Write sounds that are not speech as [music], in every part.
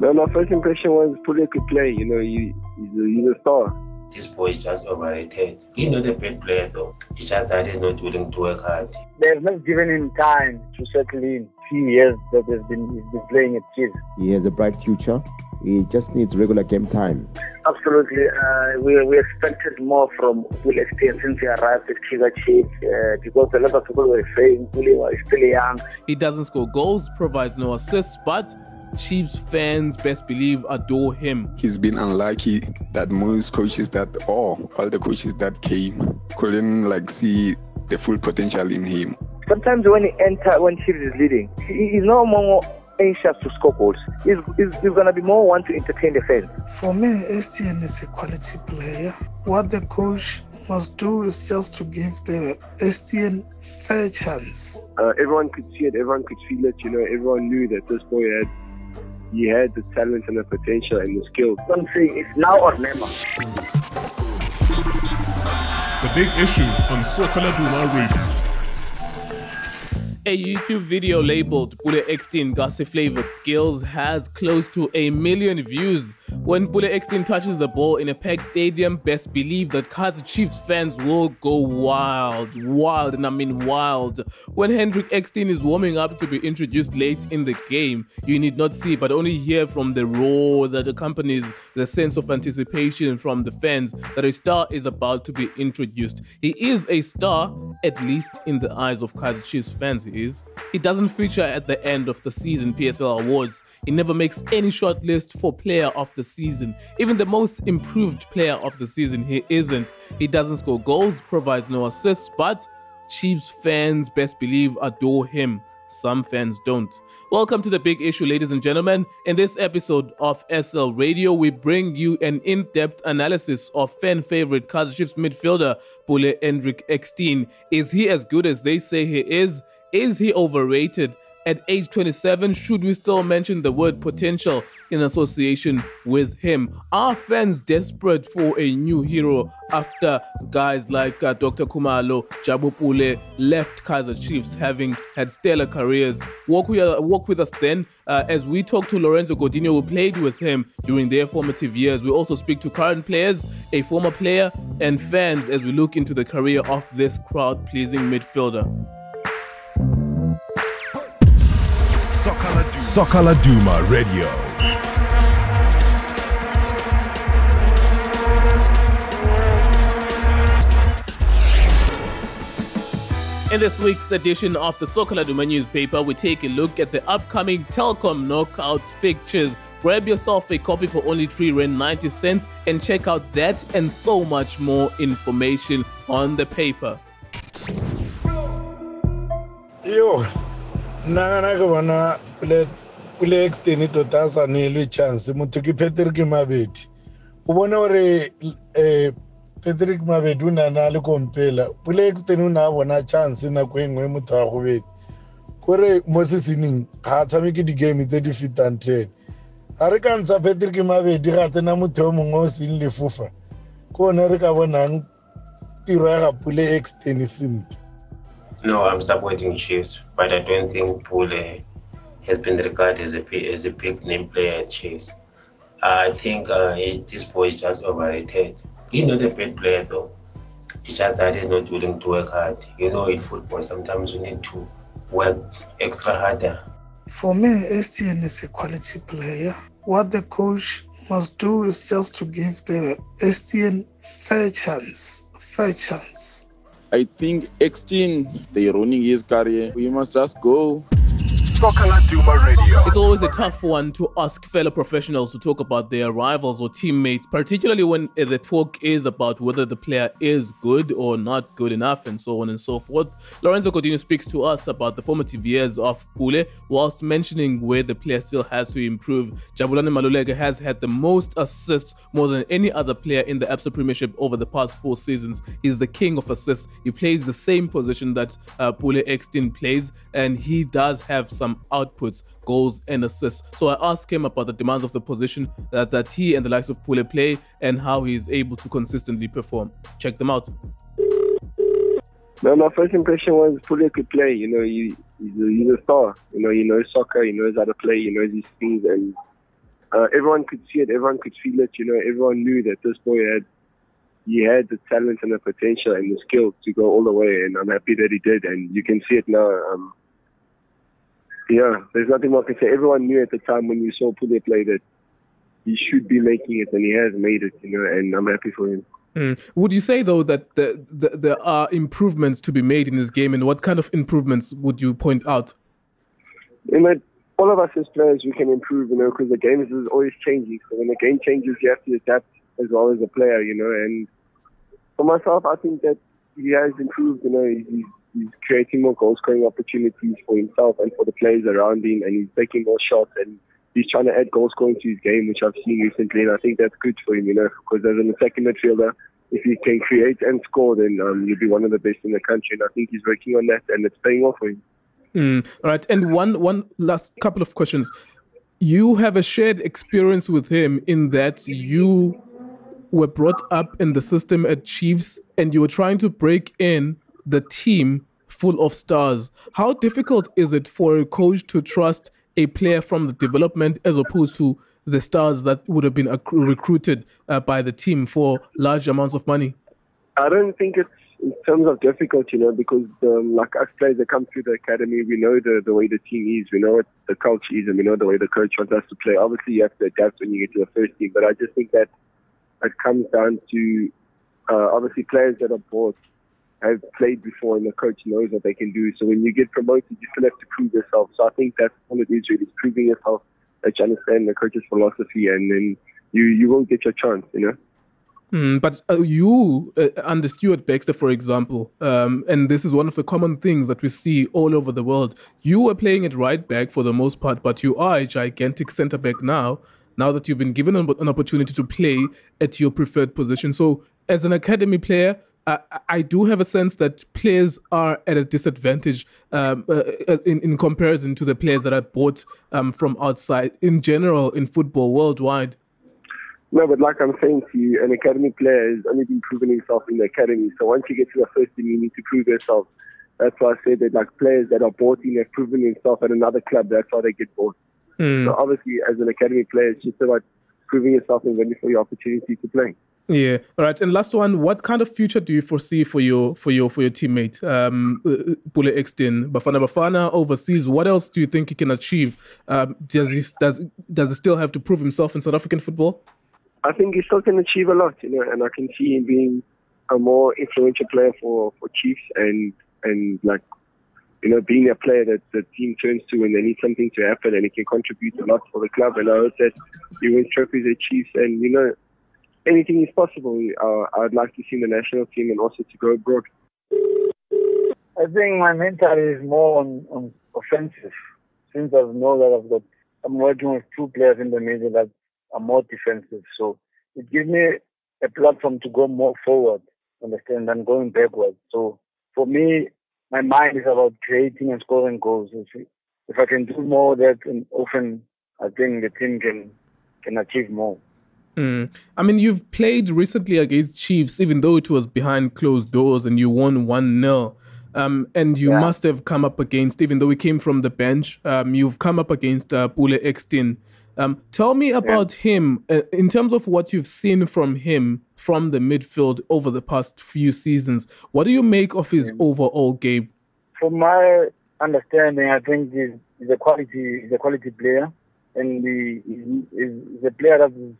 No, my first impression was Pule could play. You know, he, he's, a, he's a star. This boy is just overrated. He's not a bad player though. It's just that he's not willing to work hard. They've not given him time to settle in. Few years that he's been he's been playing at Chiefs. He has a bright future. He just needs regular game time. Absolutely. Uh, we, we expected more from Pule since he arrived at Kaizer Chiefs uh, because a lot of people were saying Pule is still young. He doesn't score goals, provides no assists, but Chiefs fans best believe adore him. He's been unlucky that most coaches that, or all the coaches that came, couldn't like see the full potential in him. Sometimes when he enter, when Chiefs is leading, he, he's no more anxious to score goals. He's, he's, he's going to be more one to entertain the fans. For me, Ekstein is a quality player. What the coach must do is just to give the Ekstein fair chance. Uh, everyone could see it, everyone could feel it. You know, everyone knew that this boy had he had the talent and the potential and the skills. I'm saying it's now or never. The big issue on Soccer Laduma Radio. A YouTube video labeled Pule Ekstein Gase Flavor Skills has close to a million views. When Pule Ekstein touches the ball in a packed stadium, best believe that Kaizer Chiefs fans will go wild. Wild, and I mean wild. When Hendrik Ekstein is warming up to be introduced late in the game, you need not see but only hear from the roar that accompanies the sense of anticipation from the fans that a star is about to be introduced. He is a star, at least in the eyes of Kaizer Chiefs fans he is he doesn't feature at the end of the season PSL awards. He never makes any short list for player of the season. Even the most improved player of the season, he isn't. He doesn't score goals, provides no assists, but Chiefs fans best believe adore him. Some fans don't. Welcome to the big issue, ladies and gentlemen. In this episode of SL Radio, we bring you an in depth analysis of fan favorite Kaizer Chiefs midfielder Pule Hendrik Ekstein. Is he as good as they say he is? Is he overrated? At age 27, should we still mention the word potential in association with him? Are fans desperate for a new hero after guys like uh, Dr. Khumalo, Jabu Pule left Kaizer Chiefs having had stellar careers? Walk with, uh, walk with us then uh, as we talk to Lorenzo Gordinho, who played with him during their formative years. We also speak to current players, a former player, and fans as we look into the career of this crowd pleasing midfielder. Soccer Laduma Radio. In this week's edition of the Soccer Laduma newspaper, we take a look at the upcoming Telkom knockout fixtures. Grab yourself a copy for only 3 Rand 90 cents and check out that and so much more information on the paper. Yo, nna ke bona neelwe chance motho ke patrick mabedi. O um patrick mabedi o ne a le kompela pule exteni o bona chance motho a mo ga a tshameke di-game tse di fetang ten. Ga re ka ntsha patrick mabedi ga tsena motho mongwe o seng lefofa. Ke one re ka bonang tiro ya ga pule exteni sentle. No, I'm supporting Chiefs, but I don't think Pule has been regarded as a, as a big name player at Chiefs. I think uh, he, this boy is just overrated. He's not a bad player though. It's just that he's not willing to work hard. You know, in football, sometimes you need to work extra harder. For me, Ekstein is a quality player. What the coach must do is just to give the Ekstein fair chance. Fair chance. I think Ekstein, they're ruining his career. We must just go. It's always a tough one to ask fellow professionals to talk about their rivals or teammates, particularly when the talk is about whether the player is good or not good enough, and so on and so forth. Lorenzo Gordinho speaks to us about the formative years of Pule, whilst mentioning where the player still has to improve. Jabulani Maluleke has had the most assists, more than any other player in the Absa Premiership over the past four seasons. He's the king of assists. He plays the same position that uh, Pule Ekstein plays, and he does have some outputs, goals, and assists. So I asked him about the demands of the position that, that he and the likes of Pule play and how he's able to consistently perform. Check them out. No, my first impression was Pule could play. You know, he, he's, a, he's a star. You know, he knows soccer, he knows how to play, he knows these things, and uh, everyone could see it, everyone could feel it. You know, everyone knew that this boy had he had the talent and the potential and the skill to go all the way, and I'm happy that he did. And you can see it now. Um, yeah, there's nothing more I can say. Everyone knew at the time when you saw Pule play that he should be making it, and he has made it. You know, and I'm happy for him. Mm. Would you say though that the, the, there are improvements to be made in this game, and what kind of improvements would you point out? You know, all of us as players, we can improve. You know, because the game is always changing. So when the game changes, you have to adapt as well as a player. You know, and for myself, I think that he has improved. You know, he's, he's creating more goal scoring opportunities for himself and for the players around him, and he's taking more shots and he's trying to add goal scoring to his game, which I've seen recently, and I think that's good for him. You know, because as an attacking midfielder, if he can create and score, then um, you'll be one of the best in the country. And I think he's working on that, and it's paying off for him. Mm, all right, and one one last couple of questions. You have a shared experience with him in that you were brought up in the system at Chiefs and you were trying to break in the team full of stars. How difficult is it for a coach to trust a player from the development as opposed to the stars that would have been recruited uh, by the team for large amounts of money? I don't think it's in terms of difficult, you know, because um, like us players that come through the academy, we know the, the way the team is, we know what the culture is, and we know the way the coach wants us to play. Obviously, you have to adapt when you get to the first team, but I just think that it comes down to uh, obviously players that are bought have played before and the coach knows what they can do. So when you get promoted, you still have to prove yourself. So I think that's all it is really, proving yourself that you understand the coach's philosophy and then you, you won't get your chance, you know. Mm, but uh, you, uh, under Stuart Baxter, for example, um, and this is one of the common things that we see all over the world. You were playing at right back for the most part, but you are a gigantic centre back now now that you've been given an opportunity to play at your preferred position. So, as an academy player, I, I do have a sense that players are at a disadvantage um, uh, uh, in, in comparison to the players that are bought um, from outside in general in football worldwide. No, but like I'm saying to you, an academy player has only been proving himself in the academy. So once you get to the first team, you need to prove yourself. That's why I said that like players that are bought in have proven themselves at another club. That's why they get bought. Mm. So obviously, as an academy player, it's just about proving yourself and waiting for your opportunity to play. Yeah. All right. And last one, what kind of future do you foresee for your for your for your teammate, um, Pule Ekstein, Bafana Bafana overseas? What else do you think he can achieve? Um, does he does does he still have to prove himself in South African football? I think he still can achieve a lot, you know, and I can see him being a more influential player for for Chiefs and and like you know, being a player that the team turns to when they need something to happen and he can contribute a lot for the club. And I hope that he wins trophies at Chiefs and, you know, anything is possible. Uh, I'd like to see the national team and also to go abroad. I think my mentality is more on, on offensive. Since I know that I've got, I'm working with two players in the middle that are more defensive. So it gives me a platform to go more forward, understand, than going backwards. So for me, my mind is about creating and scoring goals. If, if I can do more of that, and often I think the team can can achieve more. Mm. I mean, you've played recently against Chiefs, even though it was behind closed doors, and you won one 0 um, and you yeah. must have come up against, even though we came from the bench, um, you've come up against uh, Pule Ekstein. Um, tell me about yeah. him uh, in terms of what you've seen from him from the midfield over the past few seasons. What do you make of his yeah. overall game? From my understanding, I think he's, he's a quality he's a quality player, and he, he's, a player that is,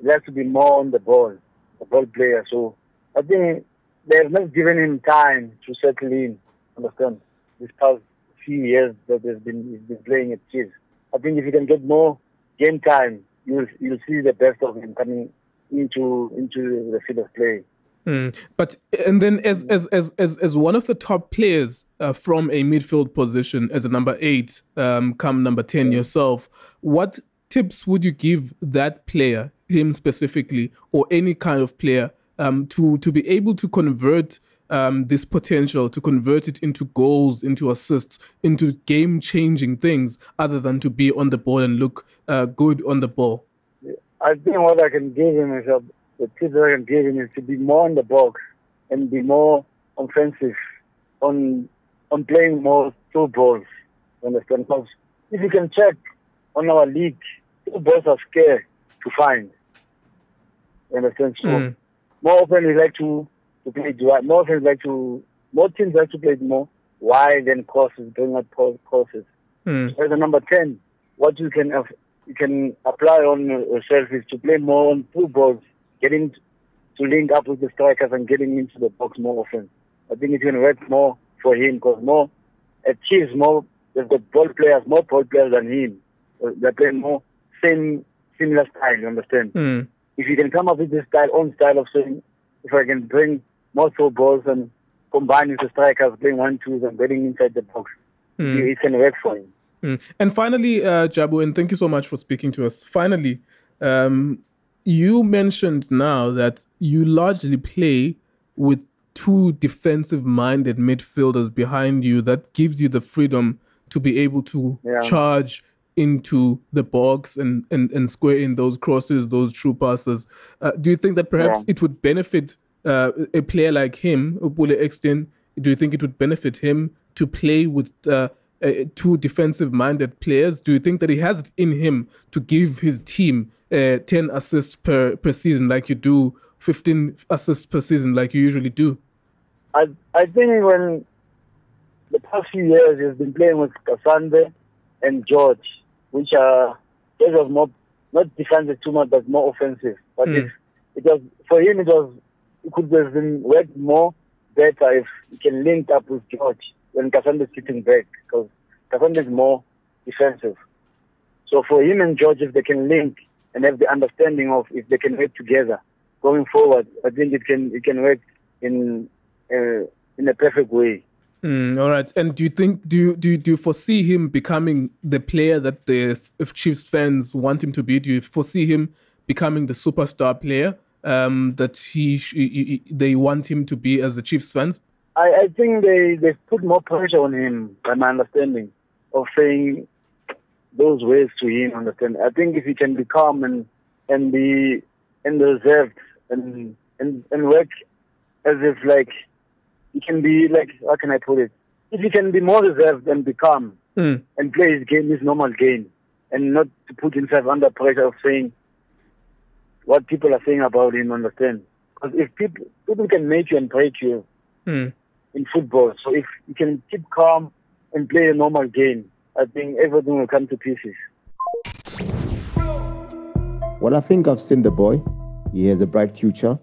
he has to be more on the ball, a ball player. So I think they have not given him time to settle in. Understand? This past few years that he's been he's been playing at Chiefs. I think if he can get more game time, you'll you'll see the best of him coming into into the field of play. Mm. But and then as as as as as one of the top players uh, from a midfield position as a number eight, um, come number ten yourself, what tips would you give that player, him specifically, or any kind of player, um, to to be able to convert um, this potential, to convert it into goals, into assists, into game changing things, other than to be on the ball and look uh, good on the ball? I think what I can give him is a, the tip that I can give him is to be more in the box and be more offensive on on playing more two balls. Understand? Because if you can check on our league two balls are scarce to find. You understand? So Mm. more often we like to to play. More often we like to more teams like to play more wide and crosses, bring up crosses. Mm. As a number ten, what you can have, you can apply on yourself is to play more on through balls, getting to link up with the strikers and getting into the box more often. I think it can work more for him because more achieves more. They've got ball players, more ball players than him. Uh, They're playing more same similar style. You understand? Mm. If you can come up with this style, own style of saying, if I can bring throw balls and combine with the strikers, playing one twos and getting inside the box, Mm. it can work for him. Mm. And finally, uh, Jabu, and thank you so much for speaking to us. Finally, um, you mentioned now that you largely play with two defensive minded midfielders behind you that gives you the freedom to be able to Yeah. charge into the box and, and, and square in those crosses, those true passes. Uh, do you think that perhaps Yeah. it would benefit uh, a player like him, Upule Ekstein? Do you think it would benefit him to play with uh, uh, two defensive minded players? Do you think that he has it in him to give his team uh, 10 assists per, per season like you do, 15 assists per season like you usually do? I I think when the past few years he's been playing with Katsande and George, which are those was more not defensive too much, but more offensive. But Mm. it, it was for him. It was it could have been worked more better if he can link up with George when Katsande is sitting back because Katsande is more defensive. So for him and George, if they can link and have the understanding of if they can work together going forward, I think it can it can work in uh, in a perfect way. Mm, all right. And do you think do you, do you, do you foresee him becoming the player that the Chiefs fans want him to be? Do you foresee him becoming the superstar player um, that he, he- he- they want him to be as the Chiefs fans? I, I think they they put more pressure on him, by my understanding, of saying those ways to him. Understand? I think if he can be calm and and be and reserved and and and work as if like he can be like how can I put it? If he can be more reserved and be calm Mm. and play his game, his normal game, and not to put himself under pressure of saying what people are saying about him. Understand? Because if people people can make you and break you Mm. in football, so if you can keep calm and play a normal game, I think everything will come to pieces. Well, I think I've seen the boy. He has a bright future.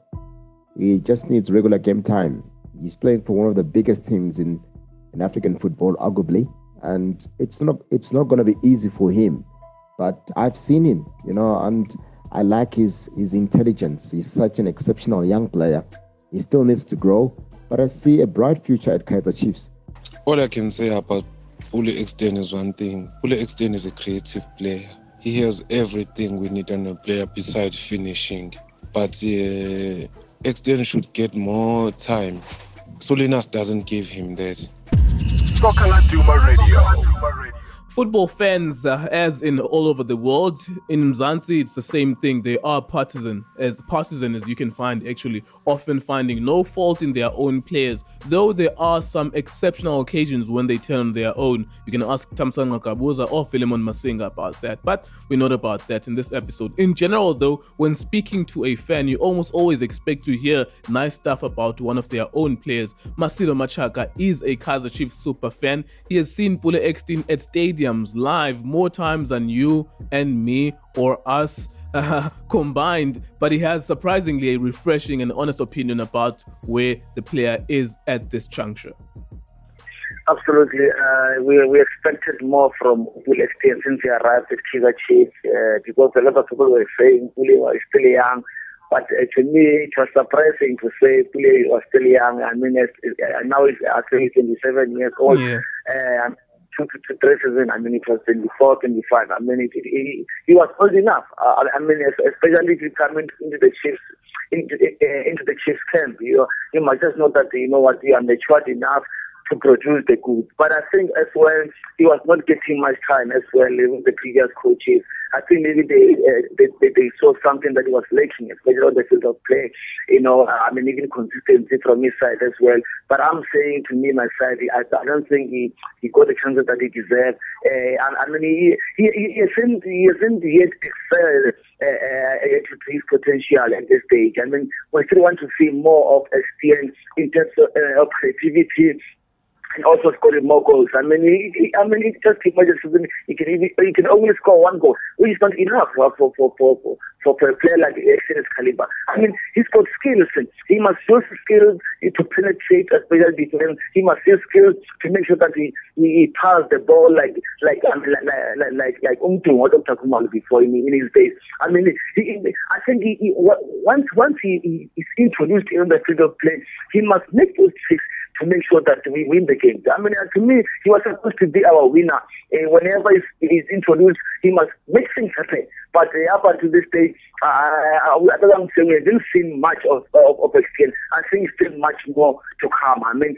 He just needs regular game time. He's playing for one of the biggest teams in, in African football, arguably, and it's not it's not going to be easy for him. But I've seen him, you know, and I like his his intelligence. He's such an exceptional young player. He still needs to grow, but I see a bright future at Kaizer Chiefs. All I can say about Ule Ekstein is one thing. Ule Ekstein is a creative player. He has everything we need in a player besides finishing. But uh, should get more time. Solinas doesn't give him that. Football fans, uh, as in all over the world, in Mzansi, it's the same thing. They are partisan, as partisan as you can find, actually, often finding no fault in their own players. Though there are some exceptional occasions when they turn on their own. You can ask Thamsanqa Gabuza or Philemon Masinga about that, but we're not about that in this episode. In general, though, when speaking to a fan, you almost always expect to hear nice stuff about one of their own players. Masilo Machaka is a Kaizer Chiefs super fan. He has seen Pule Ekstein at stadiums live more times than you and me or us uh, [laughs] combined, but he has surprisingly a refreshing and honest opinion about where the player is at this juncture. Absolutely. Uh, we, we expected more from Will Ekstein since he arrived at Kaizer Chiefs uh, because a lot of people were saying Pule was still young. But uh, to me, it was surprising to say Pule was still young. I mean, it's, uh, now he's actually 27 years old. Yeah. Uh, two to two, three seasons, I mean, it was 24, 25. I mean, it, he, he was old enough. Uh, I mean, especially if you come into, into the Chiefs, into, uh, into the Chiefs camp, you, you must just know that, you know what, you are matured enough to produce the goods. But I think as well, he was not getting much time as well with the previous coaches. I think maybe they, uh, they, they, they saw something that was lacking, especially on the field of play. You know, I mean, even consistency from his side as well. But I'm saying to me, my side, I, I don't think he, he got the chances that he deserved. Uh, I, I mean, he, he, he, hasn't, he hasn't yet excelled uh, uh, to his potential at this stage. I mean, we still want to see more of experience in terms of, uh, creativity and also scoring more goals. I mean, he, he, I mean, he just imagine he can he can only score one goal, which is not enough for for for for, for, for a player like Excel's caliber. I mean, he's got skills. He must use skills to penetrate a special defense. He must use skills to make sure that he he, he passes the ball like like um, like like like like Umtu what Dr. Khumalo before in, in his days. I mean, he, I think he, he once once he, he is introduced in the field of play, he must make those tricks to make sure that we win the game. I mean, to me, he was supposed to be our winner. And whenever he's, introduced, he must make things happen. But uh, up until this stage, uh, as I'm saying, we didn't see much of, of, of Ekstein. I think still much more to come. I mean,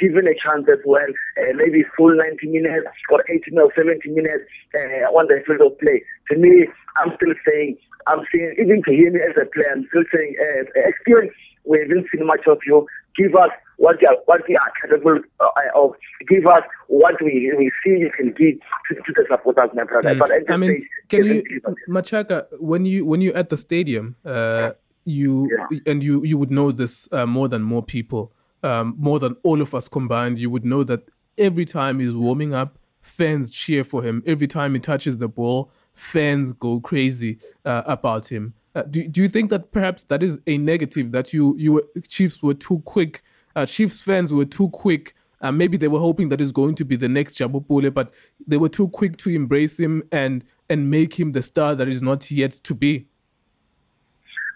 given a chance as well, uh, maybe full 90 minutes or 80 or 70 minutes uh, on the field of play. To me, I'm still saying, I'm saying, even to him as a player, I'm still saying, uh, experience, we haven't seen much of you. Give us what you are, what we are capable uh, of. Give us what we, we see you can give to, to the supporters, my brother. Mm. But I mean, stage, can you, Machaka, when you when you at the stadium, uh, you yeah. and you you would know this uh, more than more people, um, more than all of us combined. You would know that every time he's warming up, fans cheer for him. Every time he touches the ball, fans go crazy uh, about him. Uh, do, do you think that perhaps that is a negative that you you were, Chiefs were too quick uh, Chiefs fans were too quick. Uh, maybe they were hoping that is going to be the next Jabu Pule, but they were too quick to embrace him and and make him the star that is not yet to be.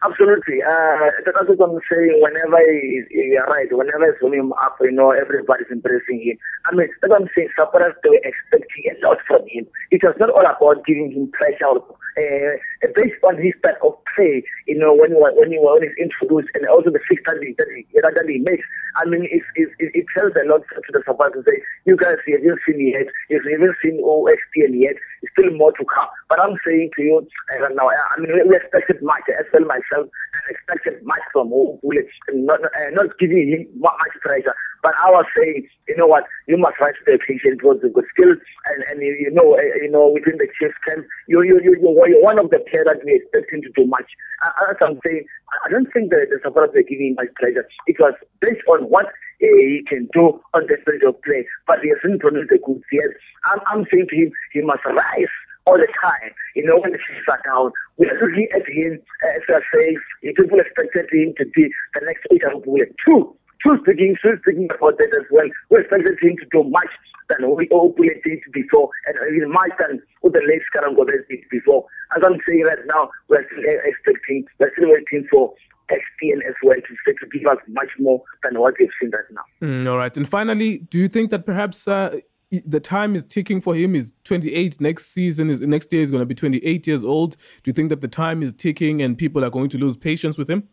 Absolutely. Uh, that's what I'm saying. Whenever he, you're right, whenever he's him up, you know, everybody's embracing him. I mean, that's what I'm saying. Supporters were expecting a lot from him. It was not all about giving him pressure. Uh, based on his type of play, you know, when he, when he, when he's introduced and also the fix that he, that he, that he makes, I mean, it, it, it tells a lot to the supporters to say, you guys, you haven't seen yet, you haven't seen OXPN yet, there's still more to come. But I'm saying to you, uh, now, I mean, we expected much, as well myself myself and expected much from him, not, uh, not giving him much pressure. But I was saying, you know what, you must rise to the occasion because you've got skills and, and you, you know, uh, you know, within the Chiefs camp, you, you, you, you're one of the players that we expect him to do much. As I'm saying, I don't think that the supporters are giving him much pressure. It was based on what uh, he can do on the field of play, but he hasn't produced the goods yet. I'm, I'm saying to him, he must rise all the time. You know, when the chiefs are down, we are looking at him as I say, people expected him to be the next eight bullet. Two, two speaking, two speaking about that as well. We expected him to do much than we all did before, and even much than what the late Karangobes did before. As I'm saying right now, we're still expecting, we're still waiting for XPN as well to, to give us much more than what we've seen right now. Mm, all right. And finally, do you think that perhaps uh, the time is ticking for him. He's 28. Next season is next year is going to be 28 years old. Do you think that the time is ticking and people are going to lose patience with him?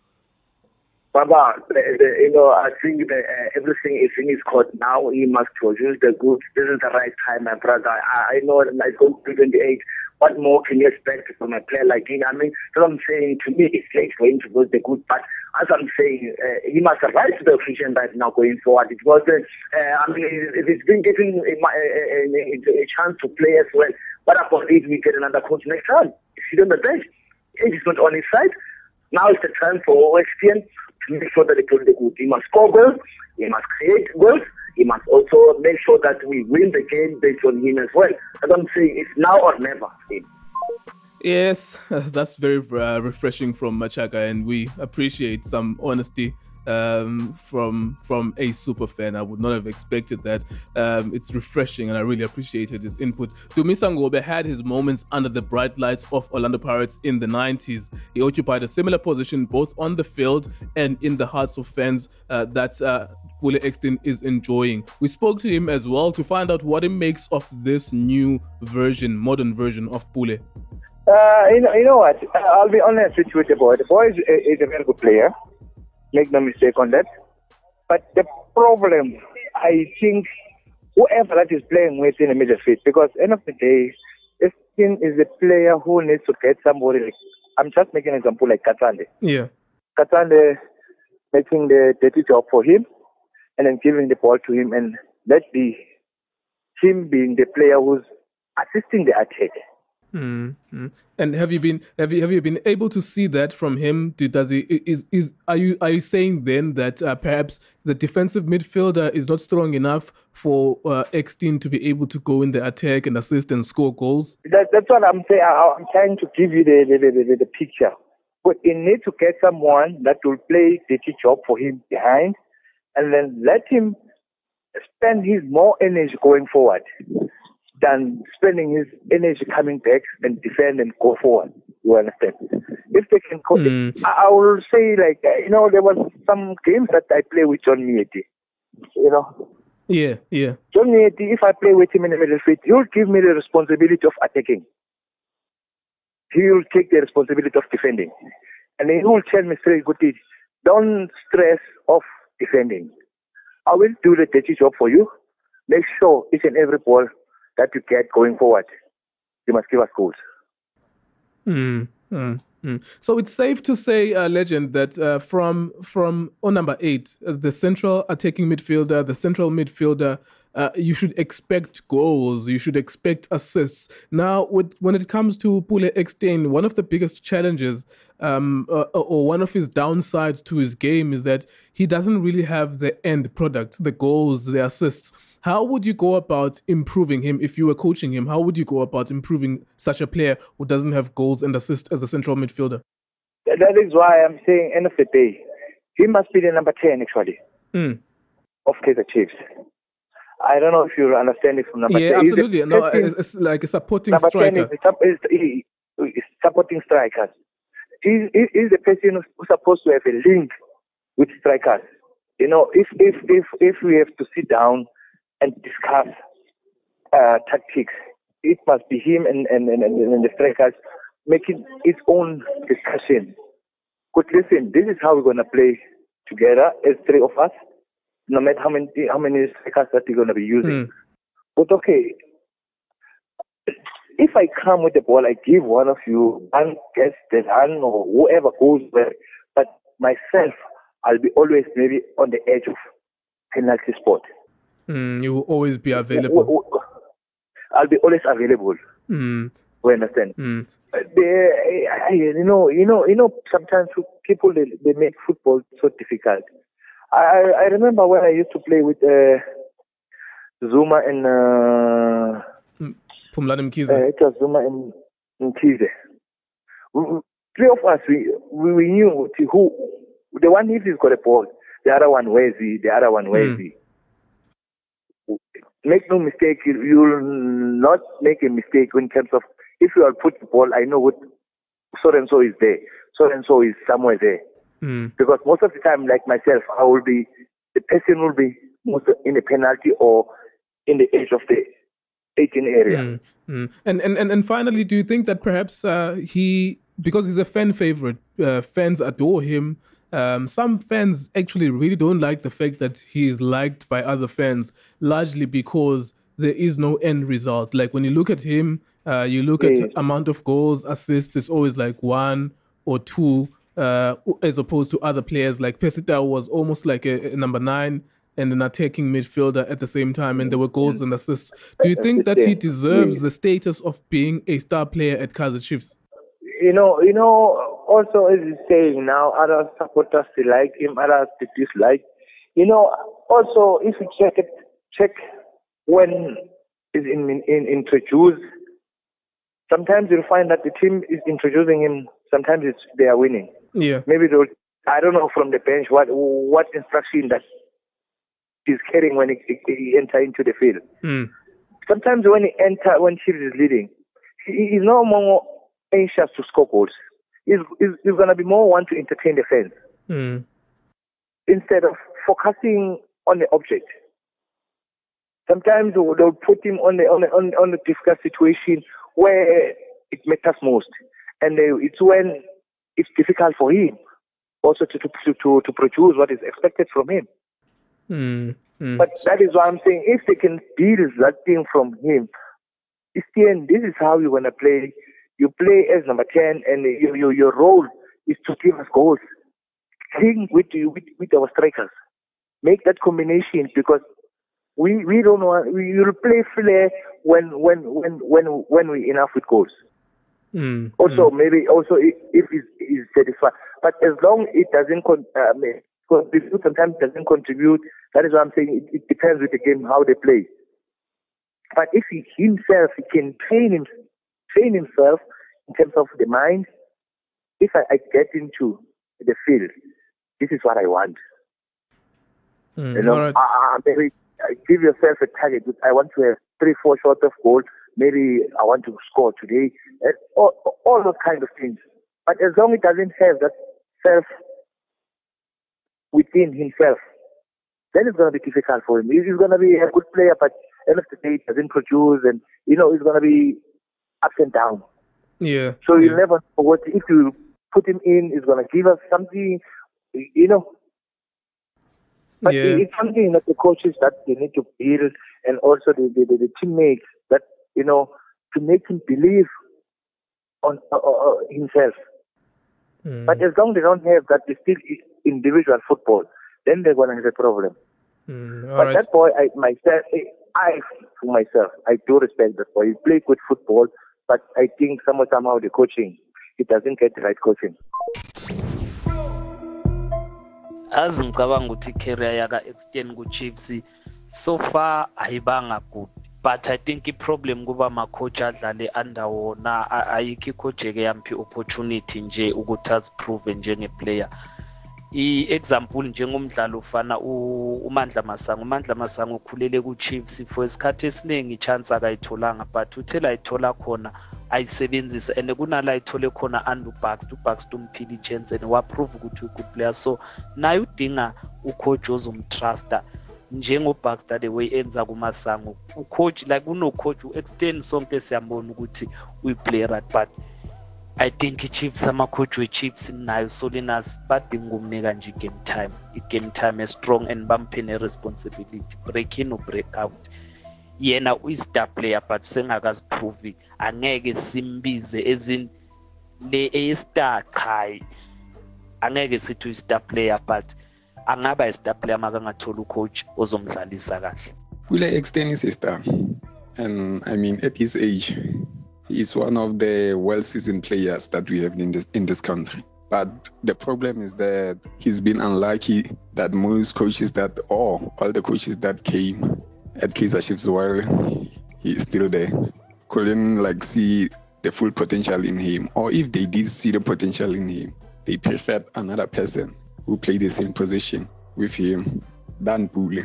Baba, you know, I think that uh, everything is in now. He must produce the goods. This is the right time, my brother. I, I know that he's going to be 28. What more can you expect from a player like him? I mean, so I'm saying to me, it's late for him to go the good, but as I'm saying, uh, he must rise to the occasion right now going forward. It was, uh, I mean, if he's been given a, a, a, a, chance to play as well, what about if we get another coach next time? He's on the bench. Age is not on his side. Now it's the time for OXPN to make sure that they play the good. He must score goals. He must create goals he must also make sure that we win the game based on him as well. I'm saying, it's now or never. Yes, [laughs] that's very uh, refreshing from Machaka, and we appreciate some honesty um, from from a super fan. I would not have expected that. Um, it's refreshing, and I really appreciated his input. Dumisa Ngobe had his moments under the bright lights of Orlando Pirates in the 90s. He occupied a similar position both on the field and in the hearts of fans uh, that uh, Pule Ekstein is enjoying. We spoke to him as well to find out what he makes of this new version, modern version of Pule. Uh, you know, you know what? I'll be honest with you, the boy. The boy is, is a very good player. Make no mistake on that. But the problem I think whoever that is playing with in the midfield, because end of the day, Ekstein is a player who needs to get somebody. Like, I'm just making an example like Katsande. Yeah. Katsande making the dirty job for him, and then giving the ball to him, and let the him being the player who's assisting the attack. Mm-hmm. And have you been have you have you been able to see that from him? Do, does he is is are you are you saying then that uh, perhaps the defensive midfielder is not strong enough for uh, Ekstein to be able to go in the attack and assist and score goals? That, that's what I'm saying. I, I'm trying to give you the the, the, the, the picture. But you need to get someone that will play the job for him behind, and then let him spend his more energy going forward than spending his energy coming back and defend and go forward. You understand? If they can, co- Mm. I, I will say like uh, you know there was some games that I play with John Moeti. You know, Yeah, yeah. John Moeti. If I play with him in the middle field, he'll give me the responsibility of attacking. He will take the responsibility of defending, and he will tell me straight, "Good, don't stress of defending. I will do the dirty job for you. Make sure each and every ball that you get going forward, you must give us goals. Mm, mm, mm. So it's safe to say, uh, legend, that uh, from from on number eight, uh, the central attacking midfielder, the central midfielder, uh, you should expect goals. You should expect assists. Now, with, when it comes to Pule Ekstein, one of the biggest challenges, um, uh, or one of his downsides to his game, is that he doesn't really have the end product, the goals, the assists. How would you go about improving him if you were coaching him? How would you go about improving such a player who doesn't have goals and assists as a central midfielder? That is why I'm saying, end of the day, he must be the number 10 actually Mm. of Kaizer Chiefs. I don't know if you understand it from number Yeah, 10. He's the absolutely. No, it's, it's like a supporting number 10 striker. is, the is, he- is supporting strikers. He's, he- he's the person who's who's supposed to have a link with strikers. You know, if if if if we have to sit down and discuss uh, tactics, it must be him and and, and, and and the strikers making its own discussion. But listen, this is how we're gonna play together as three of us. No matter how many how many strikers that we're gonna be using. Mm. But okay, if I come with the ball, I give one of you, one gets the run or whoever goes there. But myself, I'll be always maybe on the edge of penalty spot. Mm, you will always be available. I'll be always available. Mm, You understand? mm. They, you know, you know, you know. Sometimes people they, they make football so difficult. I I remember when I used to play with uh, Zuma and uh, Pumlani Mkhize. uh, it was Zuma and, and Kize. We- we- Three of us, we, we we knew who the one if he's got a ball, the other one where's he, the other one where's Mm. he. Make no mistake, you will not make a mistake in terms of if you are put the ball, I know what so and so is there, so and so is somewhere there. Mm. Because most of the time, like myself, I will be the person will be most in the penalty or in the edge of the 18 area. Mm, mm. And, and and and finally, do you think that perhaps uh, he, because he's a fan favorite, uh, fans adore him. Um, some fans actually really don't like the fact that he is liked by other fans, largely because there is no end result. Like when you look at him, uh, you look at amount of goals, assists. It's always like one or two, uh, as opposed to other players like Pesita was almost like a, a number nine and an attacking midfielder at the same time, and there were goals and assists. Do you think that he deserves the status of being a star player at Kaizer Chiefs? you know, you know, also as he's saying now, other supporters they like him, others they dislike. You know, also if you check it, check when is in, in, in introduced. Sometimes you'll find that the team is introducing him. Sometimes it's they are winning. Yeah. Maybe they'll. I don't know from the bench what what instruction that he's carrying when he, he, enter into the field. Mm. Sometimes when he enter when Chiefs is leading, he he is no more anxious to score goals. He's, he's, he's going to be more one to entertain the fans Mm. instead of focusing on the object. Sometimes they'll, they'll put him on the on the on, on the difficult situation where it matters most, and they, it's when it's difficult for him also to to, to to produce what is expected from him. Mm. Mm. But that is why I'm saying if they can deal that thing from him, Ekstein, this is how you're gonna play. You play as number ten, and your your, your role is to give us goals. Think with, with with our strikers. Make that combination because we we don't want we will play flair when when when when when we enough with goals. Mm. Also, maybe also if, if he's, he's satisfied, but as long it doesn't con- uh, contribute, sometimes doesn't contribute. That is what I'm saying it, it depends with the game how they play. But if he himself he can train him, train himself in terms of the mind, if I, I get into the field, this is what I want. Mm, you know, right. uh, maybe give yourself a target. I want to have three, four shots of goal. Maybe I want to score today. And all, all those kind of things. But as long as he doesn't have that self within himself, then it's going to be difficult for him. He's going to be a good player, but end of the day, he doesn't produce, and you know, he's going to be ups and down. Yeah. So you never know what if you put him in, he's going to give us something, you know. But Yeah. it's something that the coaches that they need to build, and also the, the, the, the teammates that you know to make him believe on uh, uh, himself. Mm. But as long as they don't have that, it's still individual football. Then they're going to have a problem. Mm, but right. that boy, I myself, I for myself, I do respect that boy. He played good football, but I think somehow, somehow the coaching, it doesn't get the right coaching. azi ngicabanga ukuthi i-carrier yaka-exten ku-chiefs so far ayibanga good but i think i-problem kuba ama-coach adlale under wona a- ayikho eke yamphi opportunity nje ukuthi aziprove njenge-player i-example njengomdlalo ufana umandla masango. Umandla masango ukhulele ku-chiefs for isikhathi esiningi i-chance akayitholanga but uthe layithola khona ayisebenzisa. And kunala ayithole khona under ubuxt ubuxt umphile i-chance and waprove ukuthi uyi-good player. So naye udinga ucoach ozomtrusta njengobuxter the way enza kumasango. Ucoach like unocoach u-extend sonke siyambona ukuthi uyi-play but i think i-chiefs ama-coach we-chiefs nayo solinas badinga ukumnika nje i-game time. I-game time e-strong and bamuphe ne-responsibility. Break in break out. Yena uyi-star player but sengakaziphruvi angeke simbize ezin le eyestar cha angeke sithi uyi-star player but angaba yi-star player makangatholi ucoach ozomdlalisa kahle. Kule extent is a star. And I mean, at his age, he is one of the well seasoned players that we have in this, in this country. But the problem is that he's been unlucky that most coaches that, or all the coaches that came at Kaizer Chiefs while he's still there, couldn't like see the full potential in him. Or if they did see the potential in him, they preferred another person who played the same position with him than Pule.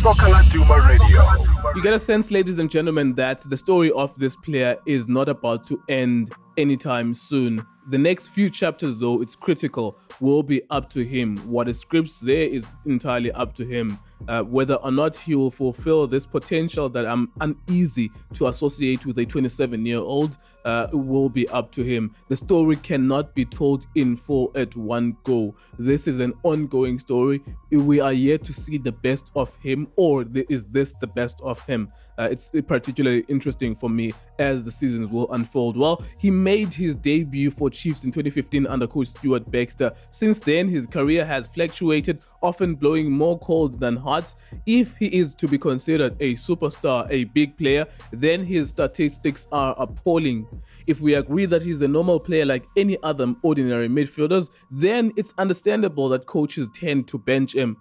Soccer Duma Radio. You get a sense, ladies and gentlemen, that the story of this player is not about to end anytime soon. The next few chapters, though, it's critical, will be up to him. What is scripts there is entirely up to him. Uh, whether or not he will fulfill this potential that I'm uneasy to associate with a 27 year old uh, will be up to him. The story cannot be told in full at one go. This is an ongoing story. We are yet to see the best of him, or is this the best of him? Uh, it's particularly interesting for me as the seasons will unfold. Well, he made his debut for Chiefs in 2015 under coach Stuart Baxter. Since then, his career has fluctuated, often blowing more cold than hot. If he is to be considered a superstar, a big player, then his statistics are appalling. If we agree that he's a normal player like any other ordinary midfielders, then it's understandable that coaches tend to bench him.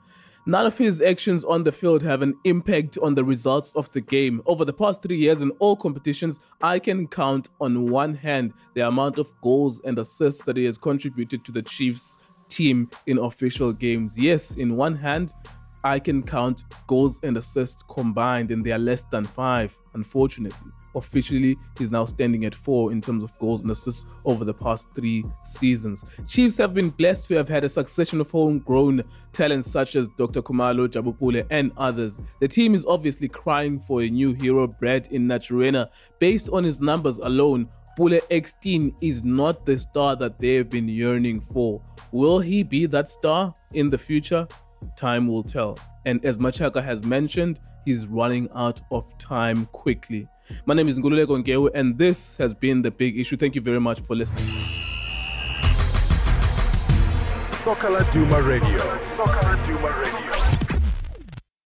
None of his actions on the field have an impact on the results of the game. Over the past three years in all competitions, I can count on one hand the amount of goals and assists that he has contributed to the Chiefs team in official games. Yes, in one hand, I can count goals and assists combined, and they are less than five, unfortunately. Officially, he's now standing at four in terms of goals and assists over the past three seasons. Chiefs have been blessed to have had a succession of homegrown talents such as Dr. Khumalo, Jabupule, and others. The team is obviously crying for a new hero bred in Naturena. Based on his numbers alone, Pule Ekstein is not the star that they have been yearning for. Will he be that star in the future? time will tell. And as Machaka has mentioned, he's running out of time quickly. My name is Ngulule Gongewe, and this has been The Big Issue. Thank you very much for listening. Soccer Duma Radio. Soccer Duma Radio.